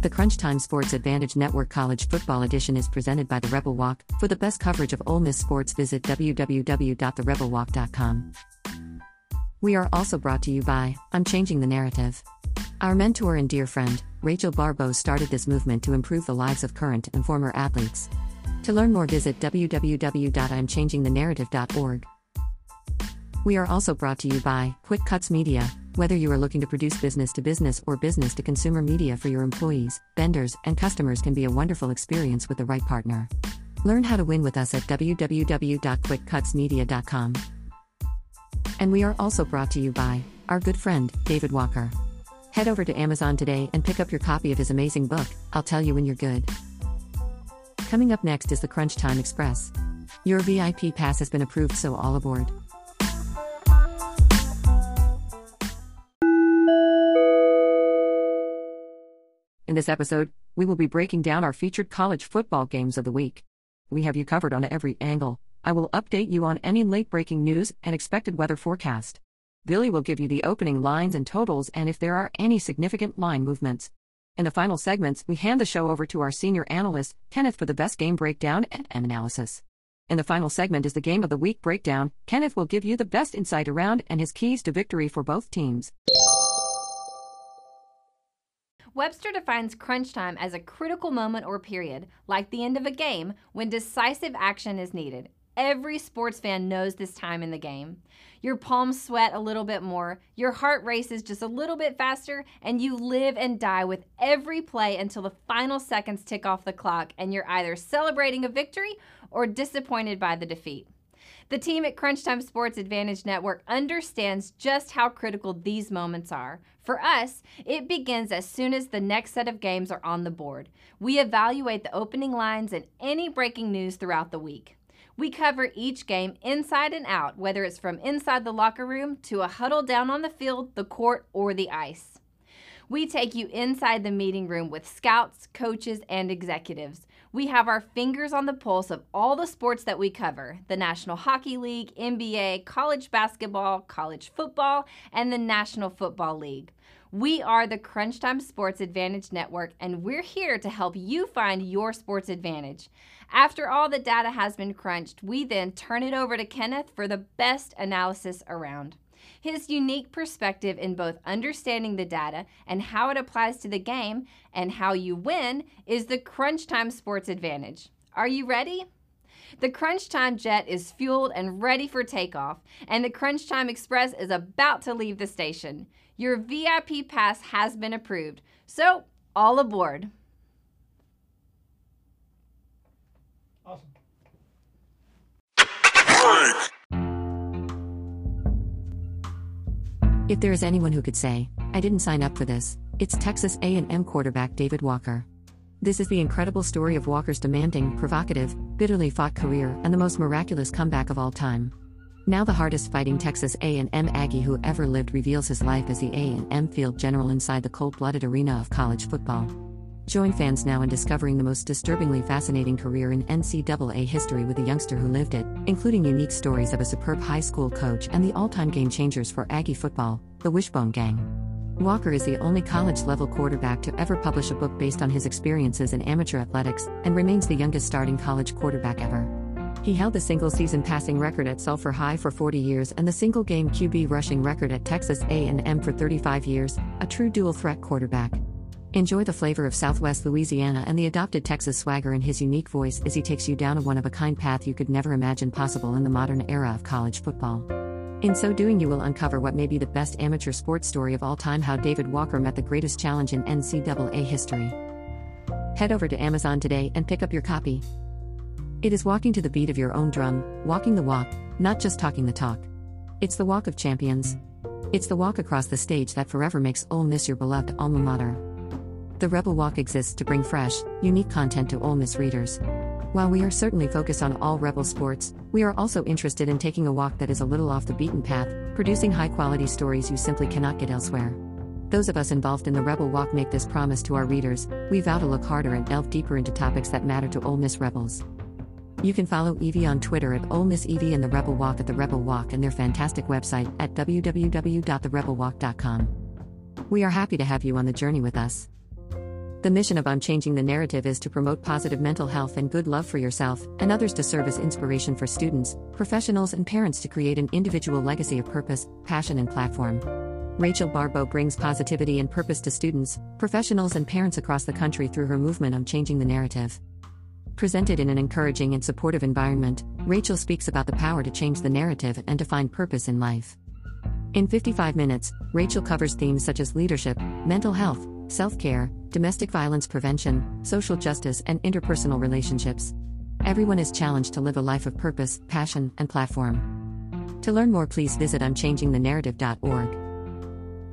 The Crunch Time Sports Advantage Network College Football Edition is presented by The Rebel Walk. For the best coverage of Ole Miss sports, visit www.therebelwalk.com. We are also brought to you by I'm Changing the Narrative. Our mentor and dear friend, Rachel Barbeau, started this movement to improve the lives of current and former athletes. To learn more, visit www.imchangingthenarrative.org. We are also brought to you by Quick Cuts Media. Whether you are looking to produce business to business or business to consumer media for your employees, vendors, and customers can be a wonderful experience with the right partner. Learn how to win with us at www.quickcutsmedia.com. And we are also brought to you by our good friend, David Walker. Head over to Amazon today and pick up your copy of his amazing book, I'll Tell You When You're Good. Coming up next is the Crunch Time Express. Your VIP pass has been approved, so all aboard. In this episode, we will be breaking down our featured college football games of the week. We have you covered on every angle. I will update you on any late breaking news and expected weather forecast. Billy will give you the opening lines and totals and if there are any significant line movements. In the final segments, we hand the show over to our senior analyst, Kenneth, for the best game breakdown and analysis. In the final segment is the game of the week breakdown. Kenneth will give you the best insight around and his keys to victory for both teams. Webster defines crunch time as a critical moment or period, like the end of a game, when decisive action is needed. Every sports fan knows this time in the game. Your palms sweat a little bit more, your heart races just a little bit faster, and you live and die with every play until the final seconds tick off the clock and you're either celebrating a victory or disappointed by the defeat. The team at Crunch Time Sports Advantage Network understands just how critical these moments are. For us, it begins as soon as the next set of games are on the board. We evaluate the opening lines and any breaking news throughout the week. We cover each game inside and out, whether it's from inside the locker room to a huddle down on the field, the court, or the ice. We take you inside the meeting room with scouts, coaches, and executives. We have our fingers on the pulse of all the sports that we cover the National Hockey League, NBA, college basketball, college football, and the National Football League. We are the Crunch Time Sports Advantage Network, and we're here to help you find your sports advantage. After all the data has been crunched, we then turn it over to Kenneth for the best analysis around. His unique perspective in both understanding the data and how it applies to the game and how you win is the Crunch Time Sports Advantage. Are you ready? The Crunch Time jet is fueled and ready for takeoff, and the Crunch Time Express is about to leave the station. Your VIP pass has been approved, so all aboard. If there is anyone who could say, I didn't sign up for this, it's Texas A&M quarterback David Walker. This is the incredible story of Walker's demanding, provocative, bitterly fought career and the most miraculous comeback of all time. Now the hardest fighting Texas A&M Aggie who ever lived reveals his life as the A&M field general inside the cold-blooded arena of college football. Join fans now in discovering the most disturbingly fascinating career in NCAA history with a youngster who lived it, including unique stories of a superb high school coach and the all time game changers for Aggie football, the Wishbone Gang. Walker is the only college level quarterback to ever publish a book based on his experiences in amateur athletics and remains the youngest starting college quarterback ever. He held the single season passing record at Sulphur High for 40 years and the single game QB rushing record at Texas A&M for 35 years, a true dual threat quarterback. Enjoy the flavor of Southwest Louisiana and the adopted Texas swagger in his unique voice as he takes you down a one of a kind path you could never imagine possible in the modern era of college football. In so doing, you will uncover what may be the best amateur sports story of all time how David Walker met the greatest challenge in NCAA history. Head over to Amazon today and pick up your copy. It is walking to the beat of your own drum, walking the walk, not just talking the talk. It's the walk of champions. It's the walk across the stage that forever makes Ole Miss your beloved alma mater. The Rebel Walk exists to bring fresh, unique content to Ole Miss readers. While we are certainly focused on all Rebel sports, we are also interested in taking a walk that is a little off the beaten path, producing high quality stories you simply cannot get elsewhere. Those of us involved in the Rebel Walk make this promise to our readers we vow to look harder and delve deeper into topics that matter to Ole Miss Rebels. You can follow Evie on Twitter at Ole Miss Evie and the Rebel Walk at the Rebel Walk and their fantastic website at www.therebelwalk.com. We are happy to have you on the journey with us. The mission of I'm Changing the Narrative is to promote positive mental health and good love for yourself and others to serve as inspiration for students, professionals, and parents to create an individual legacy of purpose, passion, and platform. Rachel Barbeau brings positivity and purpose to students, professionals, and parents across the country through her movement I'm Changing the Narrative. Presented in an encouraging and supportive environment, Rachel speaks about the power to change the narrative and to find purpose in life. In 55 minutes, Rachel covers themes such as leadership, mental health, self care, domestic violence prevention, social justice, and interpersonal relationships. Everyone is challenged to live a life of purpose, passion, and platform. To learn more, please visit I'mChangingTheNarrative.org.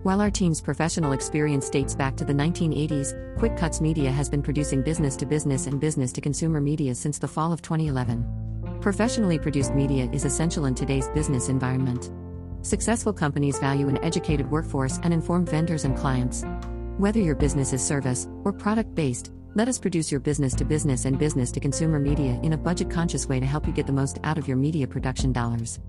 While our team's professional experience dates back to the 1980s, Quick Cuts Media has been producing business to business and business to consumer media since the fall of 2011. Professionally produced media is essential in today's business environment. Successful companies value an educated workforce and informed vendors and clients. Whether your business is service or product based, let us produce your business to business and business to consumer media in a budget conscious way to help you get the most out of your media production dollars.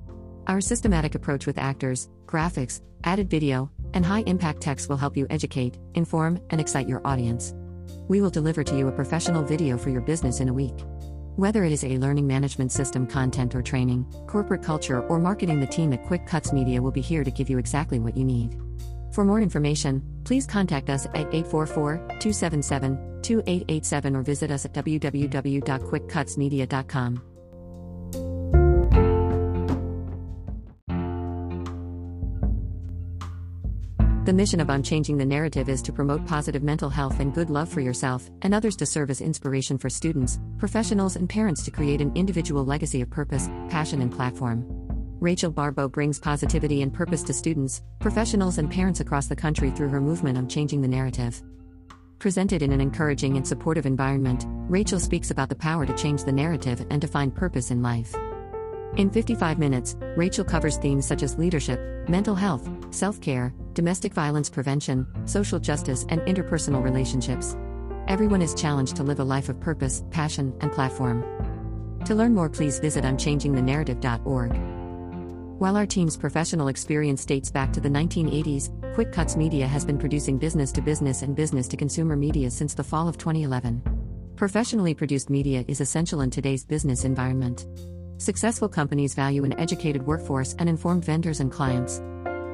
Our systematic approach with actors, graphics, added video, and high impact text will help you educate, inform, and excite your audience. We will deliver to you a professional video for your business in a week. Whether it is a learning management system content or training, corporate culture, or marketing, the team at Quick Cuts Media will be here to give you exactly what you need. For more information, please contact us at 844 277 2887 or visit us at www.quickcutsmedia.com. The mission of I'm the Narrative is to promote positive mental health and good love for yourself and others to serve as inspiration for students, professionals, and parents to create an individual legacy of purpose, passion, and platform. Rachel Barbeau brings positivity and purpose to students, professionals, and parents across the country through her movement I'm Changing the Narrative. Presented in an encouraging and supportive environment, Rachel speaks about the power to change the narrative and to find purpose in life. In 55 minutes, Rachel covers themes such as leadership, mental health, self care, domestic violence prevention, social justice, and interpersonal relationships. Everyone is challenged to live a life of purpose, passion, and platform. To learn more, please visit I'mChangingTheNarrative.org. While our team's professional experience dates back to the 1980s, Quick Cuts Media has been producing business to business and business to consumer media since the fall of 2011. Professionally produced media is essential in today's business environment. Successful companies value an educated workforce and informed vendors and clients.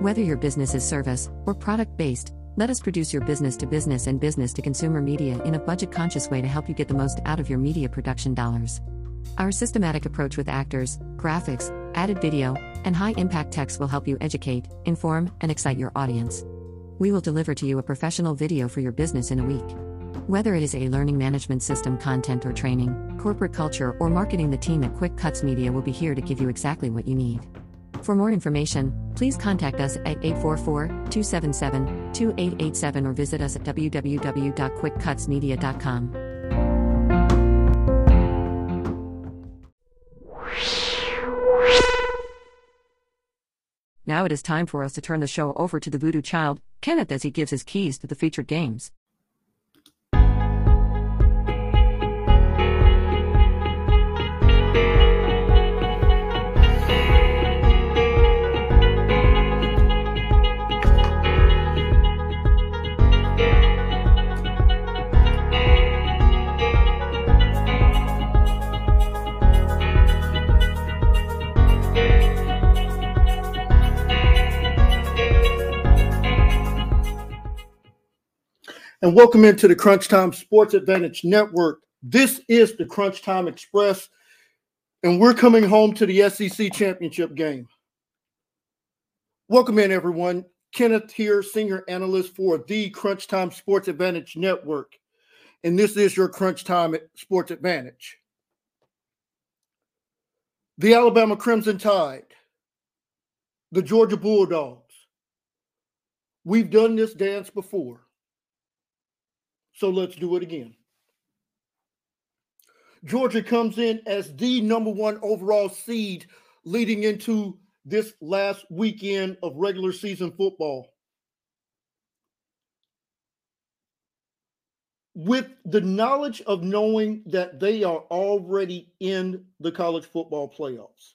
Whether your business is service or product based, let us produce your business to business and business to consumer media in a budget conscious way to help you get the most out of your media production dollars. Our systematic approach with actors, graphics, added video, and high impact text will help you educate, inform, and excite your audience. We will deliver to you a professional video for your business in a week. Whether it is a learning management system content or training, corporate culture, or marketing, the team at Quick Cuts Media will be here to give you exactly what you need. For more information, please contact us at 844 277 2887 or visit us at www.quickcutsmedia.com. Now it is time for us to turn the show over to the voodoo child, Kenneth, as he gives his keys to the featured games. And welcome into the Crunch Time Sports Advantage Network. This is the Crunch Time Express, and we're coming home to the SEC championship game. Welcome in, everyone. Kenneth here, senior analyst for the Crunch Time Sports Advantage Network, and this is your Crunch Time Sports Advantage. The Alabama Crimson Tide, the Georgia Bulldogs. We've done this dance before. So let's do it again. Georgia comes in as the number one overall seed leading into this last weekend of regular season football. With the knowledge of knowing that they are already in the college football playoffs.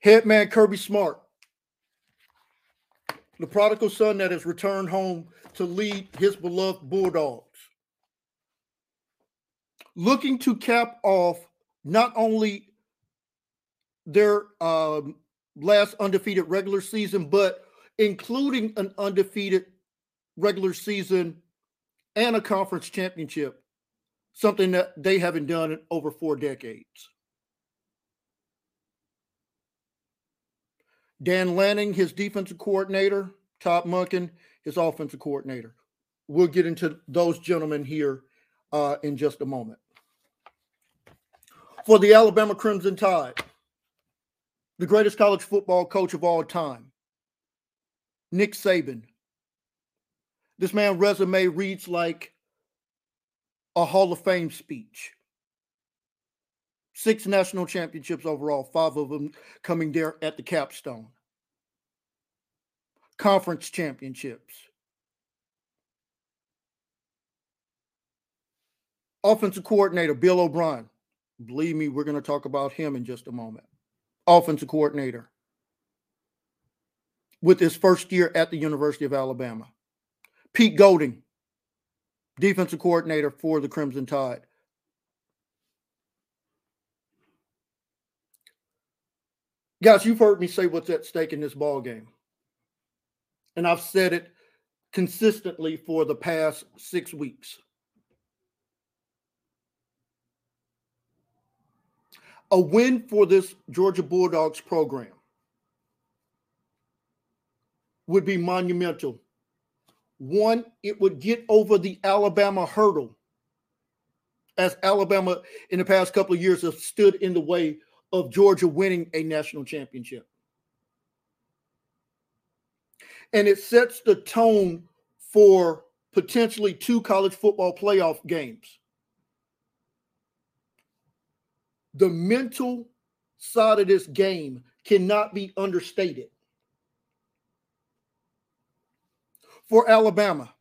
Head man Kirby Smart the prodigal son that has returned home to lead his beloved Bulldogs. Looking to cap off not only their um, last undefeated regular season, but including an undefeated regular season and a conference championship, something that they haven't done in over four decades. Dan Lanning, his defensive coordinator, Todd Monken, his offensive coordinator. We'll get into those gentlemen here uh, in just a moment. For the Alabama Crimson Tide, the greatest college football coach of all time, Nick Saban. This man's resume reads like a Hall of Fame speech. Six national championships overall, five of them coming there at the capstone. Conference championships. Offensive coordinator Bill O'Brien. Believe me, we're going to talk about him in just a moment. Offensive coordinator with his first year at the University of Alabama. Pete Golding, defensive coordinator for the Crimson Tide. Guys, you've heard me say what's at stake in this ball game. And I've said it consistently for the past six weeks. A win for this Georgia Bulldogs program would be monumental. One, it would get over the Alabama hurdle, as Alabama in the past couple of years have stood in the way of Georgia winning a national championship. And it sets the tone for potentially two college football playoff games. The mental side of this game cannot be understated. For Alabama,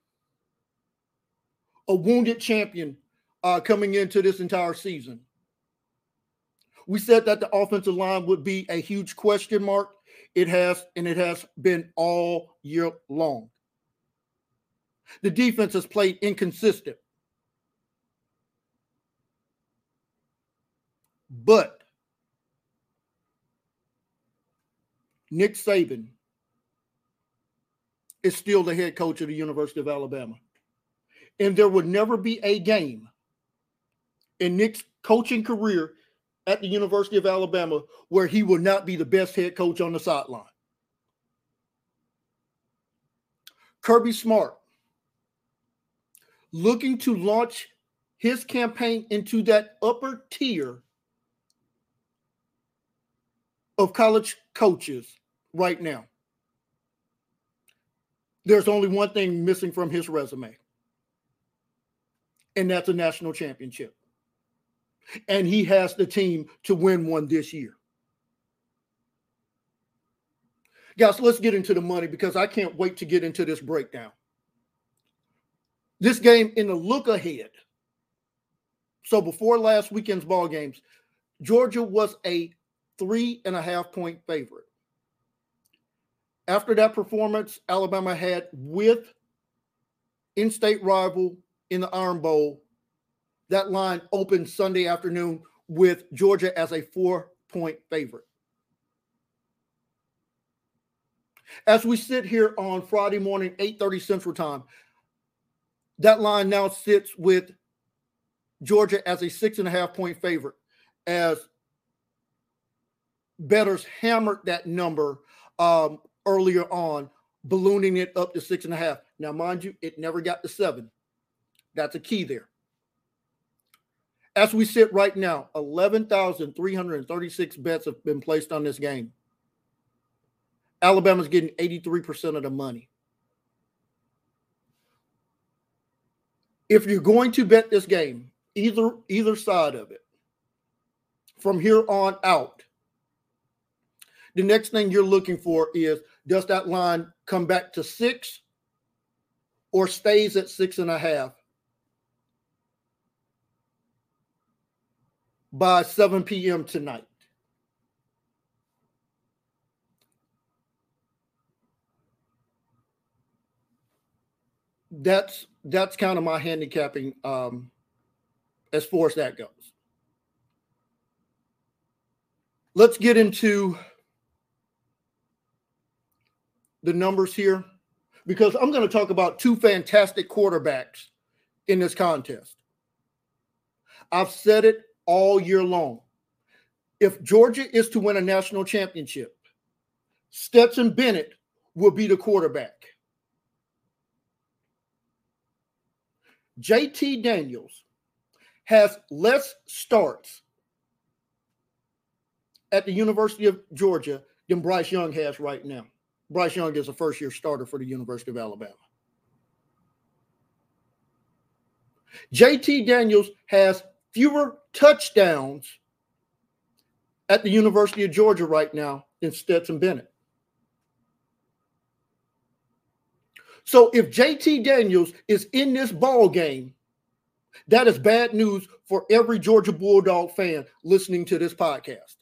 a wounded champion uh, coming into this entire season. We said that the offensive line would be a huge question mark. It has, and it has been all year long. The defense has played inconsistent. But Nick Saban is still the head coach of the University of Alabama. And there would never be a game in Nick's coaching career at the University of Alabama where he will not be the best head coach on the sideline. Kirby Smart looking to launch his campaign into that upper tier of college coaches right now. There's only one thing missing from his resume, and that's a national championship and he has the team to win one this year. Guys, let's get into the money because I can't wait to get into this breakdown. This game in the look ahead. So before last weekend's ball games, Georgia was a three and a half point favorite. After that performance, Alabama had with in-state rival in the Iron Bowl that line opened Sunday afternoon with Georgia as a four point favorite. As we sit here on Friday morning, 8:30 Central Time, that line now sits with Georgia as a six and a half point favorite, as bettors hammered that number um, earlier on, ballooning it up to six and a half. Now, mind you, it never got to seven. That's a key there. As we sit right now, 11,336 bets have been placed on this game. Alabama's getting 83% of the money. If you're going to bet this game, either either side of it, from here on out, the next thing you're looking for is does that line come back to six or stays at six and a half by 7 p.m. tonight. that's that's kind of my handicapping um, as far as that goes. Let's get into the numbers here because I'm going to talk about two fantastic quarterbacks in this contest. I've said it all year long. If Georgia is to win a national championship, Stetson Bennett will be the quarterback. JT Daniels has less starts at the University of Georgia than Bryce Young has right now. Bryce Young is a first year starter for the University of Alabama. JT Daniels has fewer touchdowns at the University of Georgia right now than Stetson Bennett. So if JT Daniels is in this ball game, that is bad news for every Georgia Bulldog fan listening to this podcast.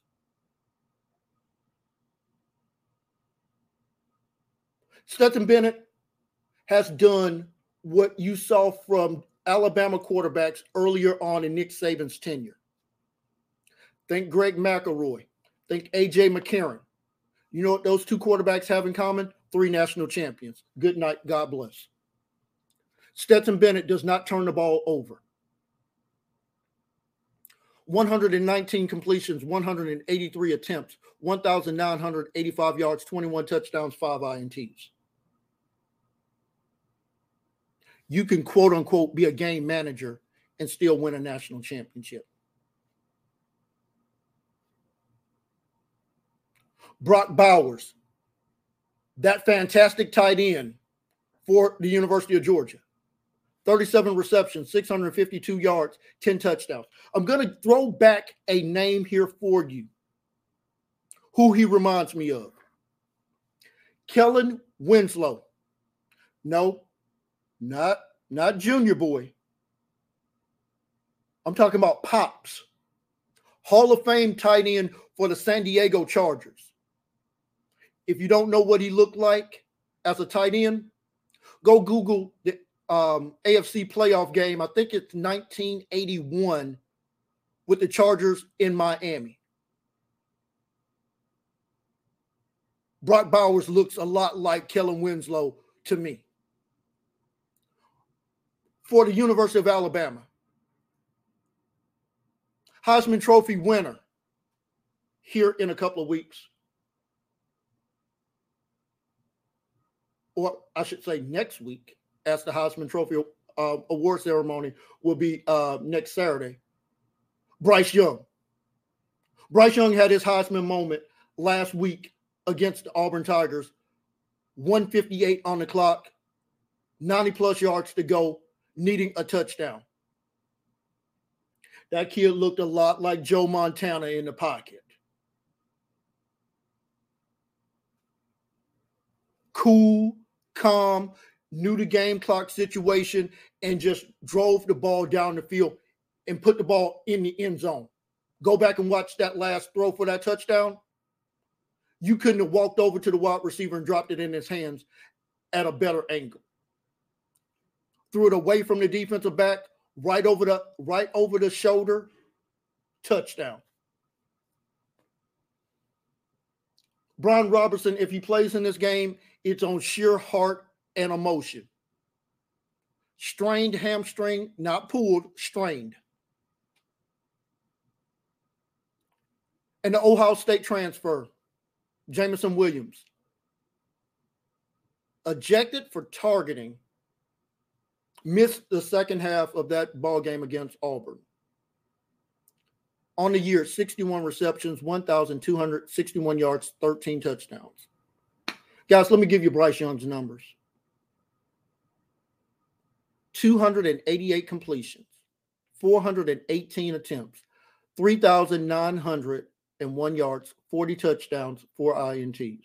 Stetson Bennett has done what you saw from Alabama quarterbacks earlier on in Nick Saban's tenure. Think Greg McElroy. Think AJ McCarron. You know what those two quarterbacks have in common? Three national champions. Good night. God bless. Stetson Bennett does not turn the ball over. 119 completions, 183 attempts, 1,985 yards, 21 touchdowns, five INTs. You can quote unquote be a game manager and still win a national championship. Brock Bowers, that fantastic tight end for the University of Georgia. 37 receptions, 652 yards, 10 touchdowns. I'm going to throw back a name here for you who he reminds me of. Kellen Winslow. No, not not junior boy. I'm talking about Pops. Hall of Fame tight end for the San Diego Chargers. If you don't know what he looked like as a tight end, go Google the um, AFC playoff game. I think it's 1981 with the Chargers in Miami. Brock Bowers looks a lot like Kellen Winslow to me. For the University of Alabama, Heisman Trophy winner here in a couple of weeks. Or I should say next week as the Heisman Trophy uh, award ceremony will be uh, next Saturday. Bryce Young. Bryce Young had his Heisman moment last week against the Auburn Tigers. 158 on the clock, 90 plus yards to go, needing a touchdown. That kid looked a lot like Joe Montana in the pocket. Cool, calm, knew the game clock situation, and just drove the ball down the field and put the ball in the end zone. Go back and watch that last throw for that touchdown. You couldn't have walked over to the wide receiver and dropped it in his hands at a better angle. Threw it away from the defensive back, right over the right over the shoulder, touchdown. Brian Robinson, if he plays in this game, it's on sheer heart and emotion. Strained hamstring, not pulled, strained. And the Ohio State transfer, Jameson Williams, ejected for targeting, missed the second half of that ball game against Auburn. On the year, 61 receptions, 1,261 yards, 13 touchdowns. Guys, let me give you Bryce Young's numbers. 288 completions, 418 attempts, 3,901 yards, 40 touchdowns, four INTs.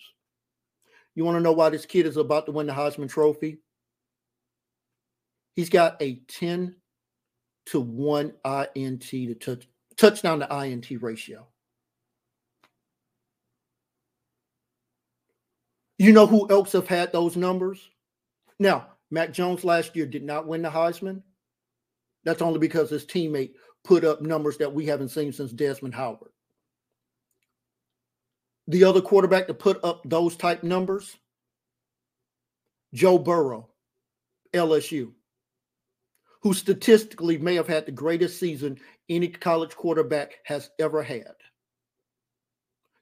You want to know why this kid is about to win the Heisman Trophy? He's got a 10 to 1 INT to touch touchdown to INT ratio. You know who else have had those numbers? Now, Mac Jones last year did not win the Heisman, that's only because his teammate put up numbers that we haven't seen since Desmond Howard. The other quarterback to put up those type numbers, Joe Burrow, LSU, who statistically may have had the greatest season any college quarterback has ever had,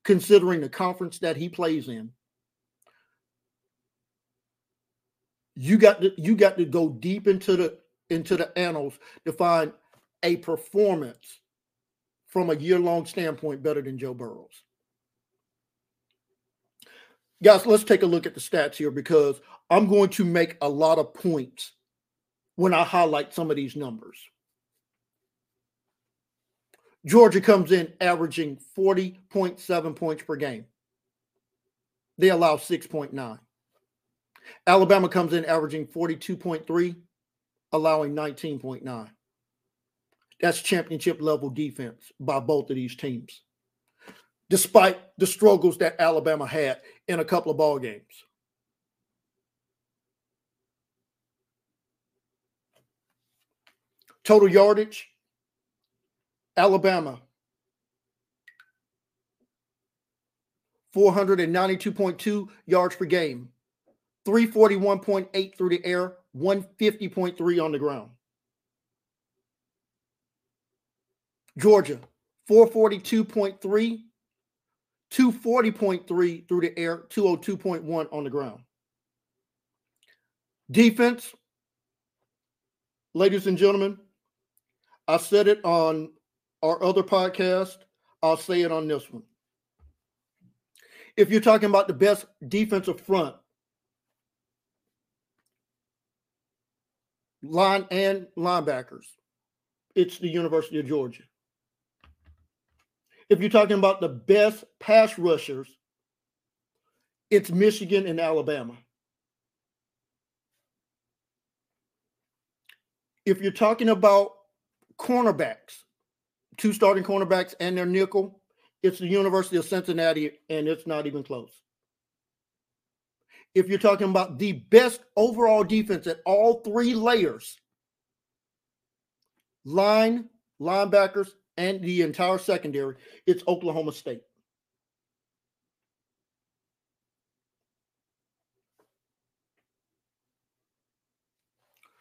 considering the conference that he plays in. You got to you got to go deep into the into the annals to find a performance from a year-long standpoint better than Joe Burrow's. Guys, let's take a look at the stats here because I'm going to make a lot of points when I highlight some of these numbers. Georgia comes in averaging 40.7 points per game. They allow 6.9. Alabama comes in averaging 42.3, allowing 19.9. That's championship level defense by both of these teams, despite the struggles that Alabama had in a couple of ball games. Total yardage, Alabama, 492.2 yards per game, 341.8 through the air, 150.3 on the ground. Georgia, 442.3, 240.3 through the air, 202.1 on the ground. Defense, ladies and gentlemen, I said it on our other podcast. I'll say it on this one. If you're talking about the best defensive front, line and linebackers, it's the University of Georgia. If you're talking about the best pass rushers, it's Michigan and Alabama. If you're talking about cornerbacks, two starting cornerbacks and their nickel, it's the University of Cincinnati, and it's not even close. If you're talking about the best overall defense at all three layers line, linebackers, and the entire secondary, it's Oklahoma State.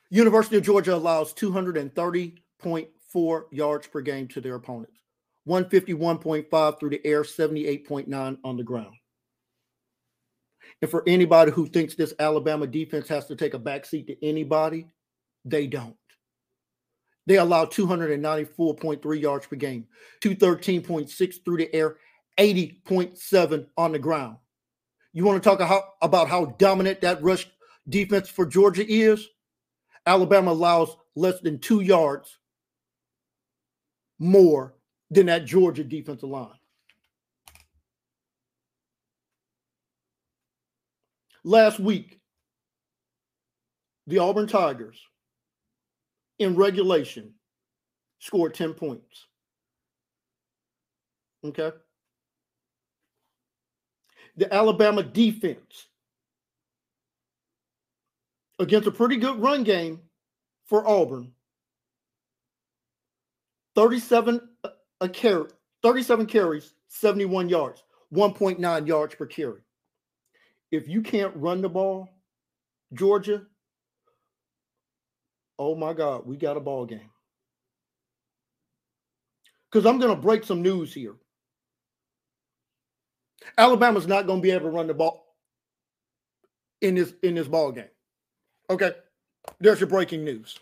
University of Georgia allows 230.4 yards per game to their opponents, 151.5 through the air, 78.9 on the ground. And for anybody who thinks this Alabama defense has to take a backseat to anybody, they don't. They allow 294.3 yards per game, 213.6 through the air, 80.7 on the ground. You want to talk about how dominant that rush defense for Georgia is? Alabama allows less than two yards more than that Georgia defensive line. Last week, the Auburn Tigers in regulation scored 10 points. Okay. The Alabama defense against a pretty good run game for Auburn. 37 uh, a carry, 37 carries, 71 yards, 1.9 yards per carry. If you can't run the ball, Georgia, oh my God, we got a ball game. Because I'm going to break some news here. Alabama's not going to be able to run the ball in this in this ball game. Okay, there's your breaking news.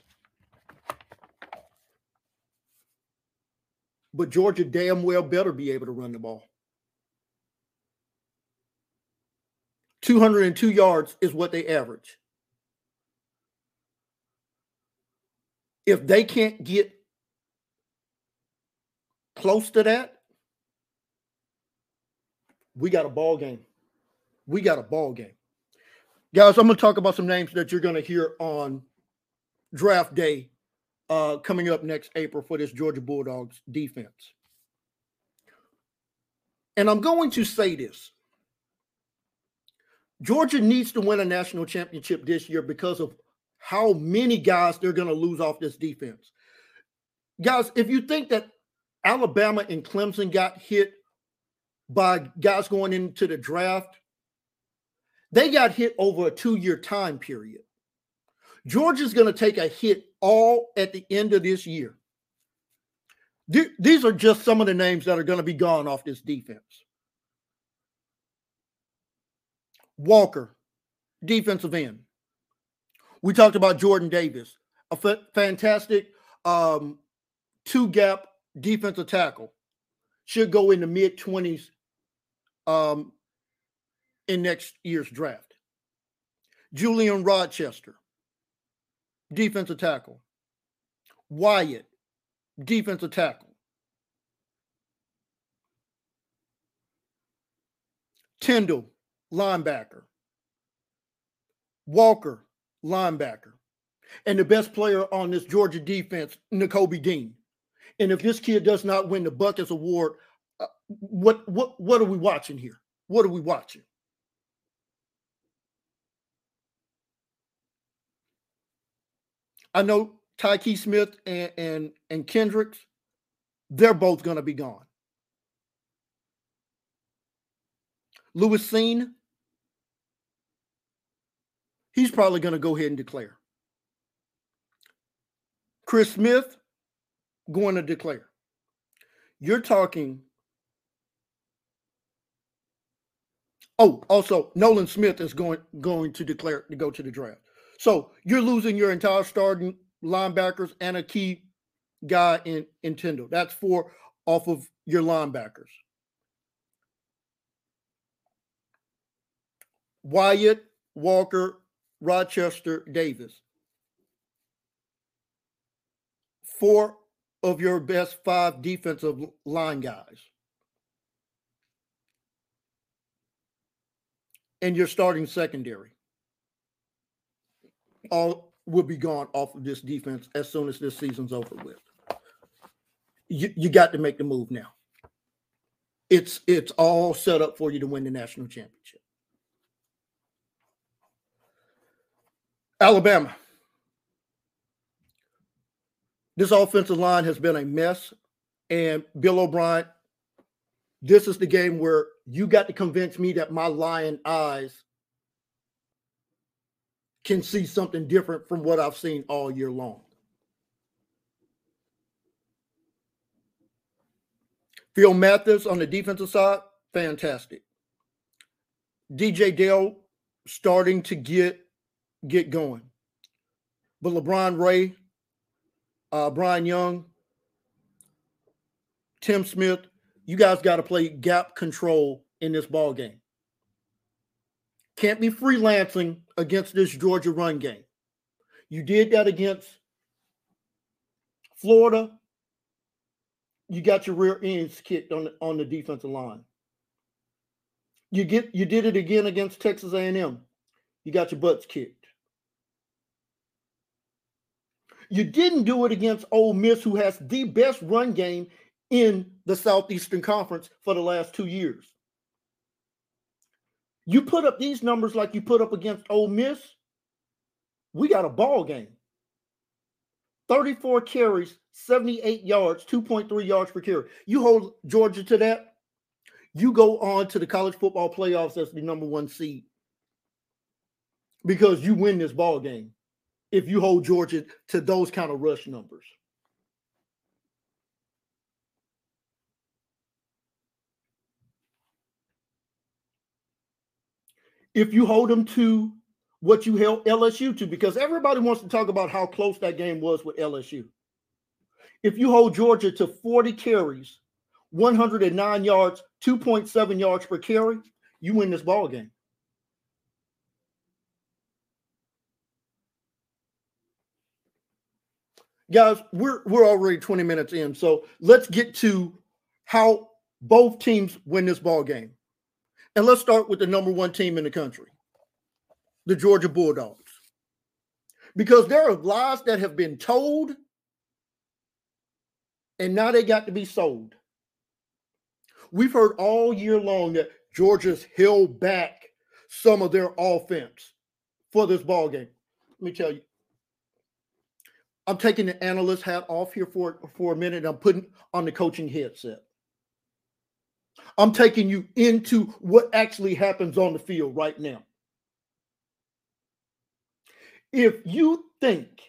But Georgia damn well better be able to run the ball. 202 yards is what they average. If they can't get close to that, we got a ball game. We got a ball game. Guys, I'm going to talk about some names that you're going to hear on draft day uh, coming up next April for this Georgia Bulldogs defense. And I'm going to say this Georgia needs to win a national championship this year because of how many guys they're going to lose off this defense. Guys, if you think that Alabama and Clemson got hit by guys going into the draft, they got hit over a two year time period. Georgia's going to take a hit all at the end of this year. These are just some of the names that are going to be gone off this defense. Walker, defensive end. We talked about Jordan Davis, a f- fantastic um, two gap defensive tackle. Should go in the mid 20s um, in next year's draft. Julian Rochester, defensive tackle. Wyatt, defensive tackle. Tindall, linebacker. Walker, linebacker. And the best player on this Georgia defense, Nakobe Dean. And if this kid does not win the Butkus Award, uh, what what what are we watching here? What are we watching? I know Tyke Smith and, and, and Kendricks, they're both going to be gone. Lewis Cine, he's probably going to go ahead and declare. Chris Smith going to declare. You're talking. Oh, also Nolan Smith is going going to declare to go to the draft. So you're losing your entire starting linebackers and a key guy in, in Tindall. That's four off of your linebackers. Wyatt, Walker, Rochester, Davis. Four of your best five defensive line guys. And your starting secondary all will be gone off of this defense as soon as this season's over with. You, you got to make the move now. It's it's all set up for you to win the national championship. Alabama. This offensive line has been a mess. And Bill O'Brien, this is the game where you got to convince me that my lion eyes can see something different from what I've seen all year long. Phil Mathis on the defensive side, fantastic. DJ Dale starting to get get going. But LaBryan Ray, uh, Byron Young, Tim Smith, you guys got to play gap control in this ball game. Can't be freelancing against this Georgia run game. You did that against Florida. You got your rear ends kicked on the, on the defensive line. You get you did it again against Texas A&M. You got your butts kicked. You didn't do it against Ole Miss, who has the best run game in the Southeastern Conference for the last two years. You put up these numbers like you put up against Ole Miss, we got a ball game. 34 carries, 78 yards, 2.3 yards per carry. You hold Georgia to that, you go on to the college football playoffs as the number one seed because you win this ball game if you hold Georgia to those kind of rush numbers. If you hold them to what you held LSU to, because everybody wants to talk about how close that game was with LSU. If you hold Georgia to 40 carries, 109 yards, 2.7 yards per carry, you win this ball game. Guys, we're we're already 20 minutes in, so let's get to how both teams win this ball game. And let's start with the number one team in the country, the Georgia Bulldogs. Because there are lies that have been told, and now they got to be sold. We've heard all year long that Georgia's held back some of their offense for this ball game. Let me tell you, I'm taking the analyst hat off here for, for a minute. And I'm putting on the coaching headset. I'm taking you into what actually happens on the field right now. If you think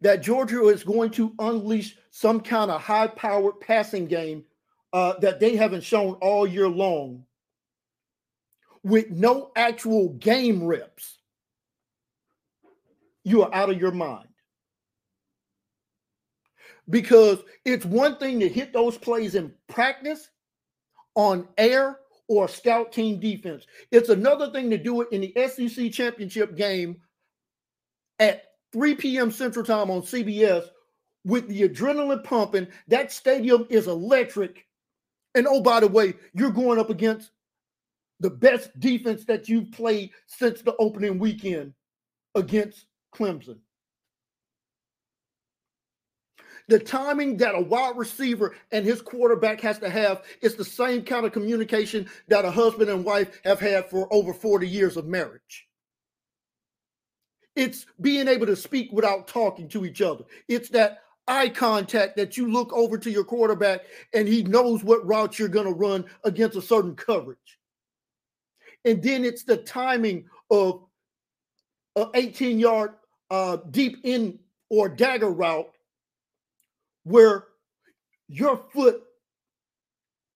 that Georgia is going to unleash some kind of high powered passing game uh, that they haven't shown all year long with no actual game reps, you are out of your mind. Because it's one thing to hit those plays in practice on air or scout team defense. It's another thing to do it in the SEC championship game at 3 p.m. Central Time on CBS with the adrenaline pumping. That stadium is electric. And oh, by the way, you're going up against the best defense that you've played since the opening weekend against Clemson. The timing that a wide receiver and his quarterback has to have is the same kind of communication that a husband and wife have had for over 40 years of marriage. It's being able to speak without talking to each other. It's that eye contact that you look over to your quarterback and he knows what route you're going to run against a certain coverage. And then it's the timing of an 18 yard uh, deep in or dagger route where your foot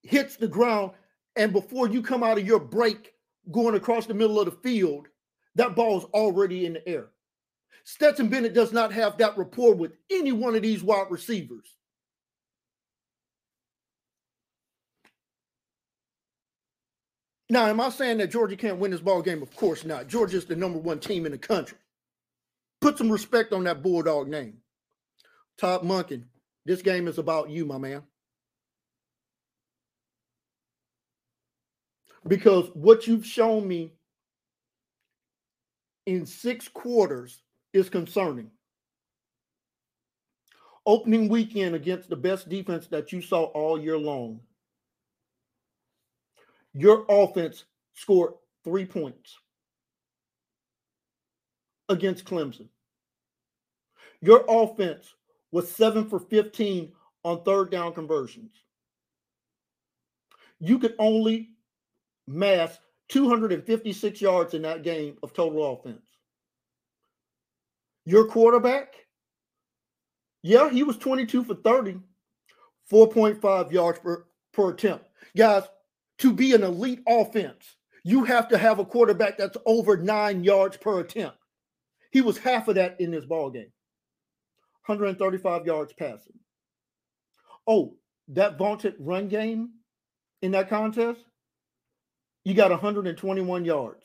hits the ground and before you come out of your break going across the middle of the field, that ball's already in the air. Stetson Bennett does not have that rapport with any one of these wide receivers. Now, am I saying that Georgia can't win this ball game? Of course not. Georgia's the number one team in the country. Put some respect on that Bulldog name. Todd Monken, this game is about you, my man. Because what you've shown me in six quarters is concerning. Opening weekend against the best defense that you saw all year long. Your offense scored three points against Clemson. Your offense was seven for 15 on third down conversions. You could only mass 256 yards in that game of total offense. Your quarterback, yeah, he was 22 for 30, 4.5 yards per, per attempt. Guys, to be an elite offense, you have to have a quarterback that's over nine yards per attempt. He was half of that in this ball game. 135 yards passing. Oh, that vaunted run game in that contest, you got 121 yards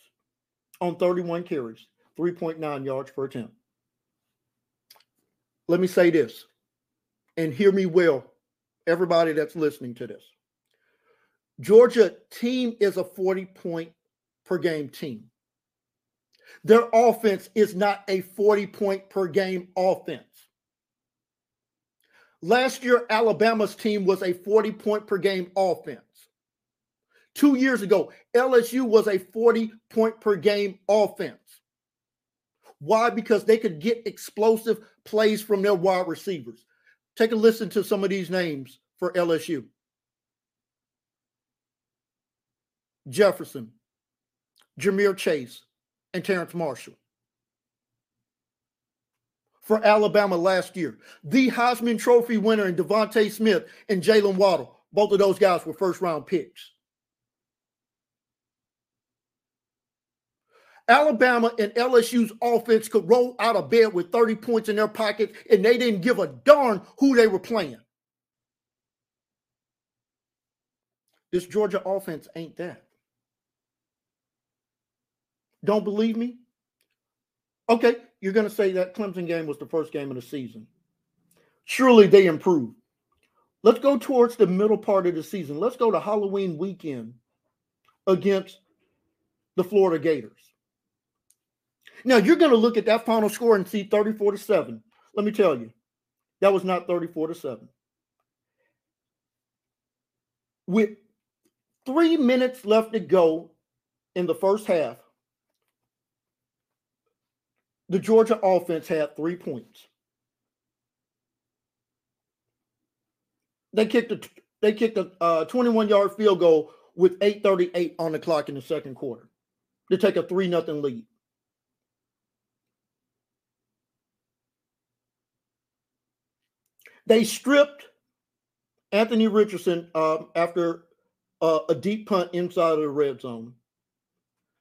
on 31 carries, 3.9 yards per attempt. Let me say this, and hear me well, everybody that's listening to this. Georgia team is a 40 point per game team. Their offense is not a 40 point per game offense. Last year, Alabama's team was a 40 point per game offense. Two years ago, LSU was a 40 point per game offense. Why? Because they could get explosive plays from their wide receivers. Take a listen to some of these names for LSU Jefferson, Ja'Marr Chase, and Terrace Marshall for Alabama last year. The Heisman Trophy winner in DeVonta Smith and Jaylen Waddle. Both of those guys were first round picks. Alabama and LSU's offense could roll out of bed with 30 points in their pocket, and they didn't give a darn who they were playing. This Georgia offense ain't that. Don't believe me? Okay, you're going to say that Clemson game was the first game of the season. Surely they improved. Let's go towards the middle part of the season. Let's go to Halloween weekend against the Florida Gators. Now, you're going to look at that final score and see 34 to 7. Let me tell you, that was not 34 to 7. With three minutes left to go in the first half, the Georgia offense had three points. They kicked a they kicked a uh, 21 yard field goal with 8:38 on the clock in the second quarter to take a three nothing lead. They stripped Anthony Richardson um, after uh, a deep punt inside of the red zone.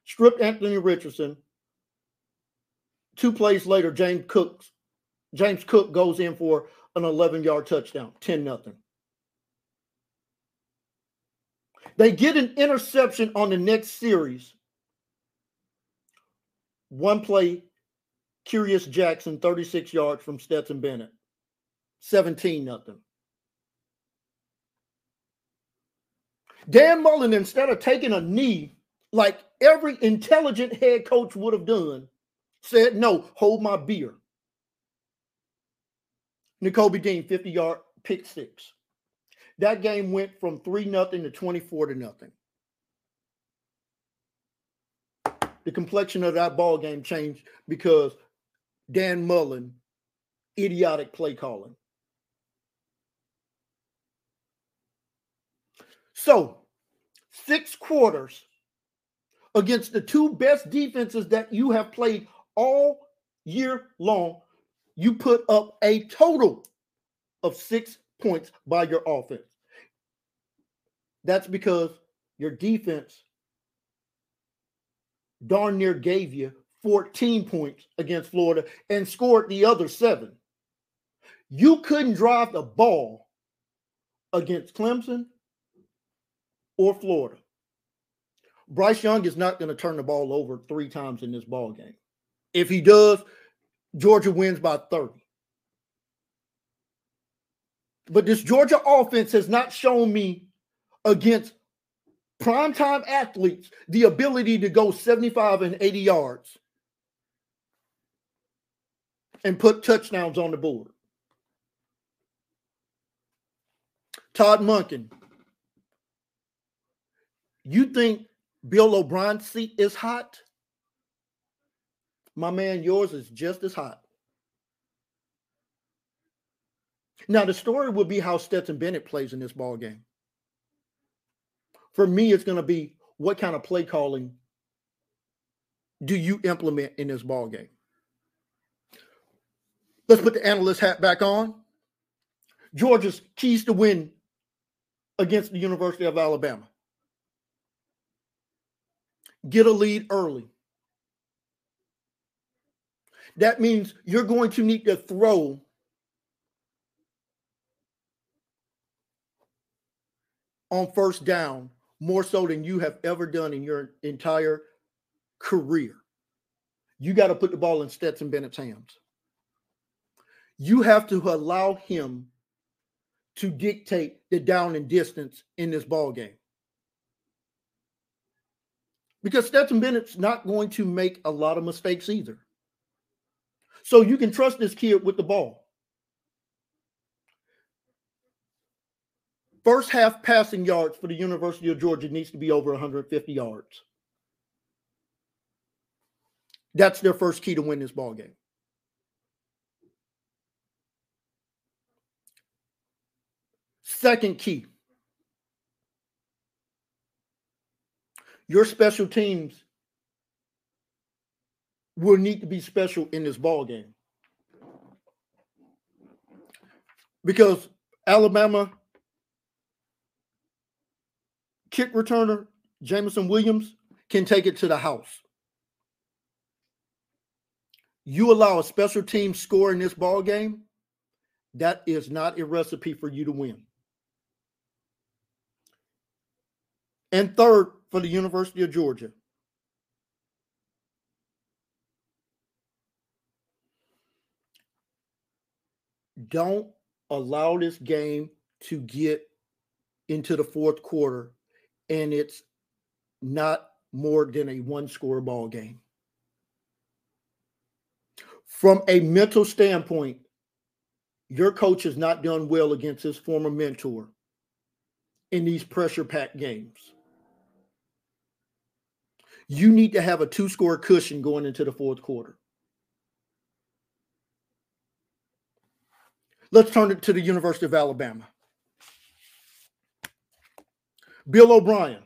Stripped Anthony Richardson. Two plays later, James Cook, James Cook goes in for an 11 yard touchdown, 10 nothing. They get an interception on the next series. One play, Kearis Jackson, 36 yards from Stetson Bennett. 17 nothing. Dan Mullen, instead of taking a knee like every intelligent head coach would have done, said, No, hold my beer. Nakobe Dean, 50 yard pick six. That game went from 3 nothing to 24 to nothing. The complexion of that ball game changed because Dan Mullen, idiotic play calling. So, six quarters against the two best defenses that you have played all year long, you put up a total of six points by your offense. That's because your defense darn near gave you 14 points against Florida and scored the other seven. You couldn't drive the ball against Clemson or Florida. Bryce Young is not going to turn the ball over three times in this ball game. If he does, Georgia wins by 30. But this Georgia offense has not shown me against primetime athletes the ability to go 75 and 80 yards and put touchdowns on the board. Todd Monken, you think Bill O'Brien's seat is hot? My man, yours is just as hot. Now, the story will be how Stetson Bennett plays in this ball game. For me, it's going to be what kind of play calling do you implement in this ball game? Let's put the analyst hat back on. Georgia's keys to win against the University of Alabama get a lead early. That means you're going to need to throw on first down more so than you have ever done in your entire career. You got to put the ball in Stetson Bennett's hands. You have to allow him to dictate the down and distance in this ball game because Stetson Bennett's not going to make a lot of mistakes either. So you can trust this kid with the ball. First half passing yards for the University of Georgia needs to be over 150 yards. That's their first key to win this ball game. Second key your special teams will need to be special in this ball game because Alabama kick returner Jameson Williams can take it to the house. You allow a special team score in this ball game, that is not a recipe for you to win. And third, for the University of Georgia. Don't allow this game to get into the fourth quarter and it's not more than a one score ball game. From a mental standpoint, your coach has not done well against his former mentor in these pressure packed games you need to have a two score cushion going into the fourth quarter. Let's turn it to the University of Alabama. Bill O'Brien.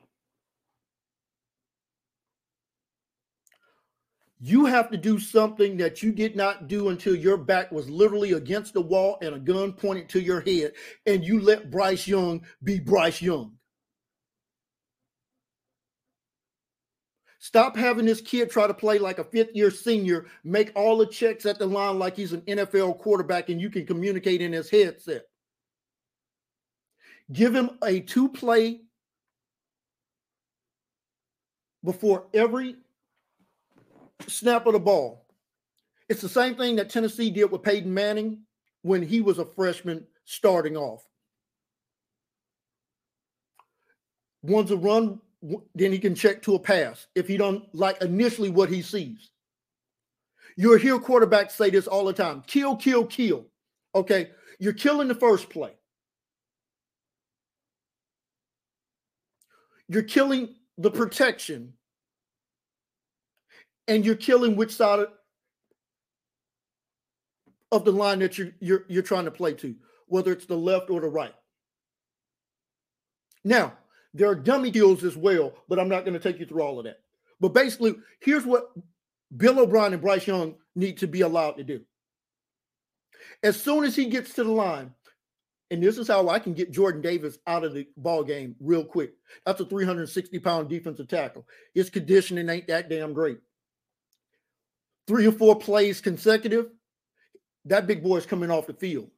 You have to do something that you did not do until your back was literally against the wall and a gun pointed to your head, and you let Bryce Young be Bryce Young. Stop having this kid try to play like a fifth year senior, make all the checks at the line like he's an NFL quarterback and you can communicate in his headset. Give him a two play before every snap of the ball. It's the same thing that Tennessee did with Peyton Manning when he was a freshman starting off. One's a run, then he can check to a pass if he don't like initially what he sees. You'll hear quarterbacks say this all the time kill, kill, kill. Okay. You're killing the first play. You're killing the protection and you're killing which side of, the line that you're, you're you're trying to play to, whether it's the left or the right. Now, there are dummy deals as well, but I'm not going to take you through all of that. But basically, here's what Bill O'Brien and Bryce Young need to be allowed to do. As soon as he gets to the line, and this is how I can get Jordan Davis out of the ball game real quick. That's a 360 pound defensive tackle. His conditioning ain't that damn great three or four plays consecutive, that big boy is coming off the field.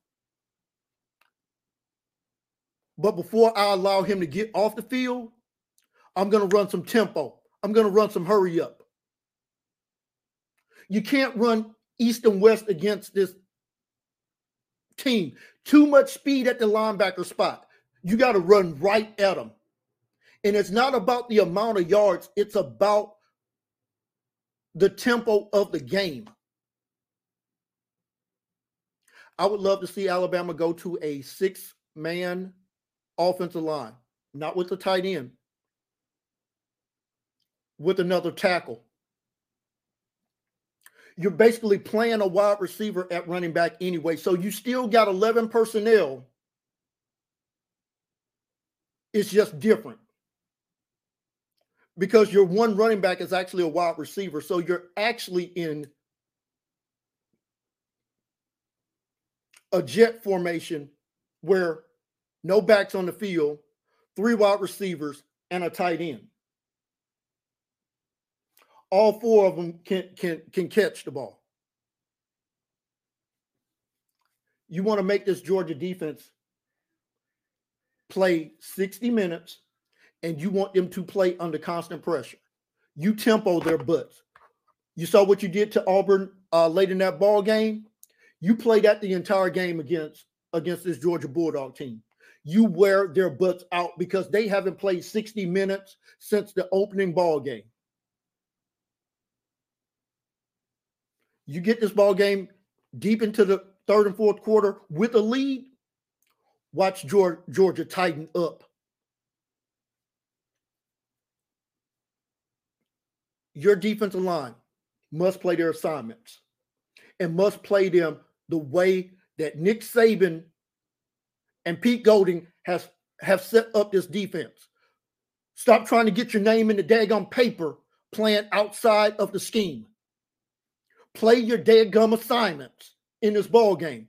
But before I allow him to get off the field, I'm going to run some tempo. I'm going to run some hurry up. You can't run east and west against this team. Too much speed at the linebacker spot. You got to run right at them. And it's not about the amount of yards, it's about the tempo of the game. I would love to see Alabama go to a six man offensive line, not with the tight end, with another tackle. You're basically playing a wide receiver at running back anyway. So you still got 11 personnel. It's just different because your one running back is actually a wide receiver. So you're actually in a jet formation where no backs on the field, three wide receivers, and a tight end. All four of them can can can catch the ball. You want to make this Georgia defense play 60 minutes and you want them to play under constant pressure. You tempo their butts. You saw what you did to Auburn uh, late in that ball game. You played that the entire game against against this Georgia Bulldog team. You wear their butts out because they haven't played 60 minutes since the opening ball game. You get this ball game deep into the third and fourth quarter with a lead. Watch Georgia, tighten up. your defensive line must play their assignments and must play them the way that Nick Saban and Pete Golding has have set up this defense. Stop trying to get your name in the daggum paper playing outside of the scheme. Play your daggum assignments in this ball game.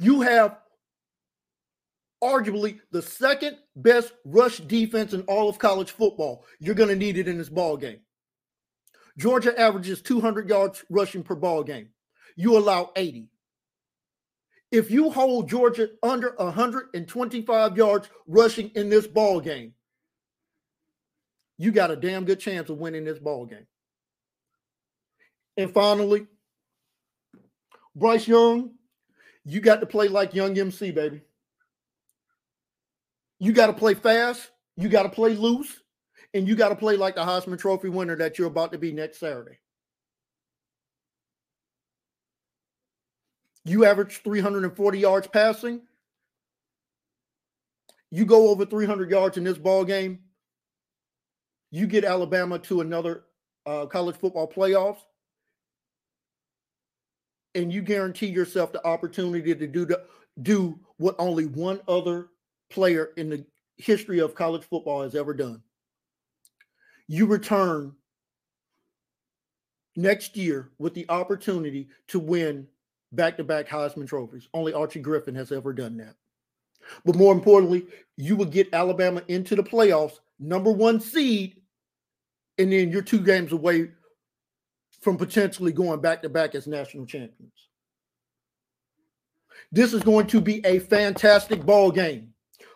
You have arguably the second best rush defense in all of college football. You're going to need it in this ball game. Georgia averages 200 yards rushing per ball game. You allow 80. If you hold Georgia under 125 yards rushing in this ball game, you got a damn good chance of winning this ball game. And finally, Bryce Young, you got to play like Young MC, baby. You got to play fast. You got to play loose and you got to play like the Heisman Trophy winner that you're about to be next Saturday. You average 340 yards passing. You go over 300 yards in this ball game. You get Alabama to another uh, college football playoffs. and you guarantee yourself the opportunity to do the, do what only one other player in the history of college football has ever done. You return next year with the opportunity to win back-to-back Heisman trophies. Only Archie Griffin has ever done that. But more importantly, you will get Alabama into the playoffs, number one seed, and then you're two games away from potentially going back to back as national champions. This is going to be a fantastic ball game.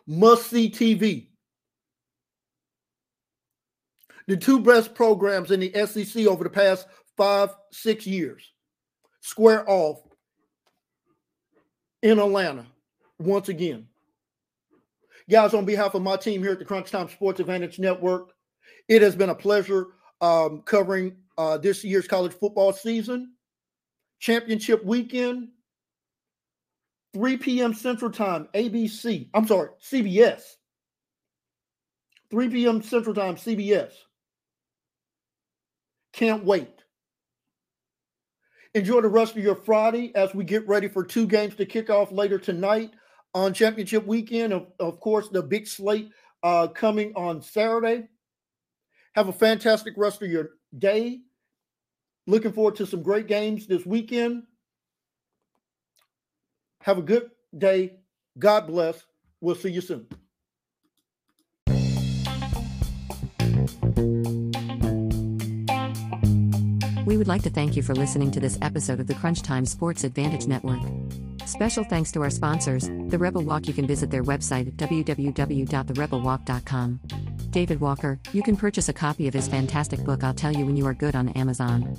Must see TV. The two best programs in the SEC over the past five, six years square off in Atlanta once again. Guys, on behalf of my team here at the Crunch Time Sports Advantage Network, it has been a pleasure um, covering uh, this year's college football season. Championship weekend, 3 p.m. Central Time, ABC. I'm sorry, CBS. 3 p.m. Central Time, CBS. Can't wait. Enjoy the rest of your Friday as we get ready for two games to kick off later tonight on championship weekend. Of, of course, the big slate uh, coming on Saturday. Have a fantastic rest of your day. Looking forward to some great games this weekend. Have a good day. God bless. We'll see you soon. We would like to thank you for listening to this episode of the Crunch Time Sports Advantage Network. Special thanks to our sponsors, The Rebel Walk. You can visit their website at www.therebelwalk.com. David Walker, you can purchase a copy of his fantastic book I'll Tell You When You Are Good on Amazon.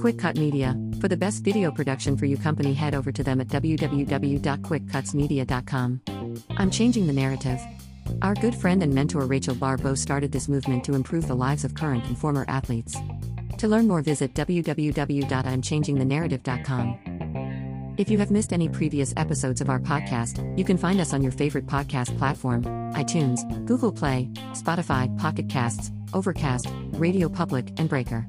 Quick Cut Media, for the best video production for you company head over to them at www.quickcutsmedia.com. I'm changing the narrative. Our good friend and mentor Rachel Barbeau started this movement to improve the lives of current and former athletes. To learn more, visit www.imchangingthenarrative.com. If you have missed any previous episodes of our podcast, you can find us on your favorite podcast platform iTunes, Google Play, Spotify, Pocket Casts, Overcast, Radio Public, and Breaker.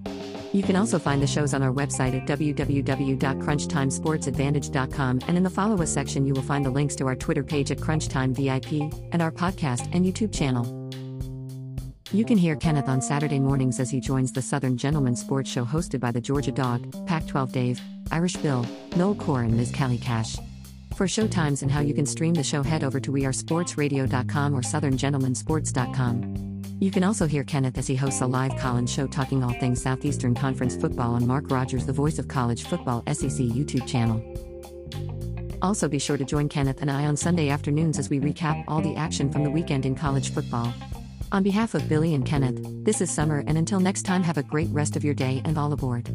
You can also find the shows on our website at www.crunchtimesportsadvantage.com, and in the Follow Us section, you will find the links to our Twitter page at Crunchtime VIP and our podcast and YouTube channel. You can hear Kenneth on Saturday mornings as he joins the Southern Gentleman Sports Show hosted by the Georgia Dog, Pac 12 Dave, Irish Bill, Noel Core, and Ms. Kelly Cash. For show times and how you can stream the show, head over to wearesportsradio.com or southerngentlemansports.com. You can also hear Kenneth as he hosts a live call in show talking all things Southeastern Conference football on Mark Rogers, the voice of college football SEC YouTube channel. Also, be sure to join Kenneth and I on Sunday afternoons as we recap all the action from the weekend in college football. On behalf of Billy and Kenneth, this is Summer, and until next time, have a great rest of your day and all aboard.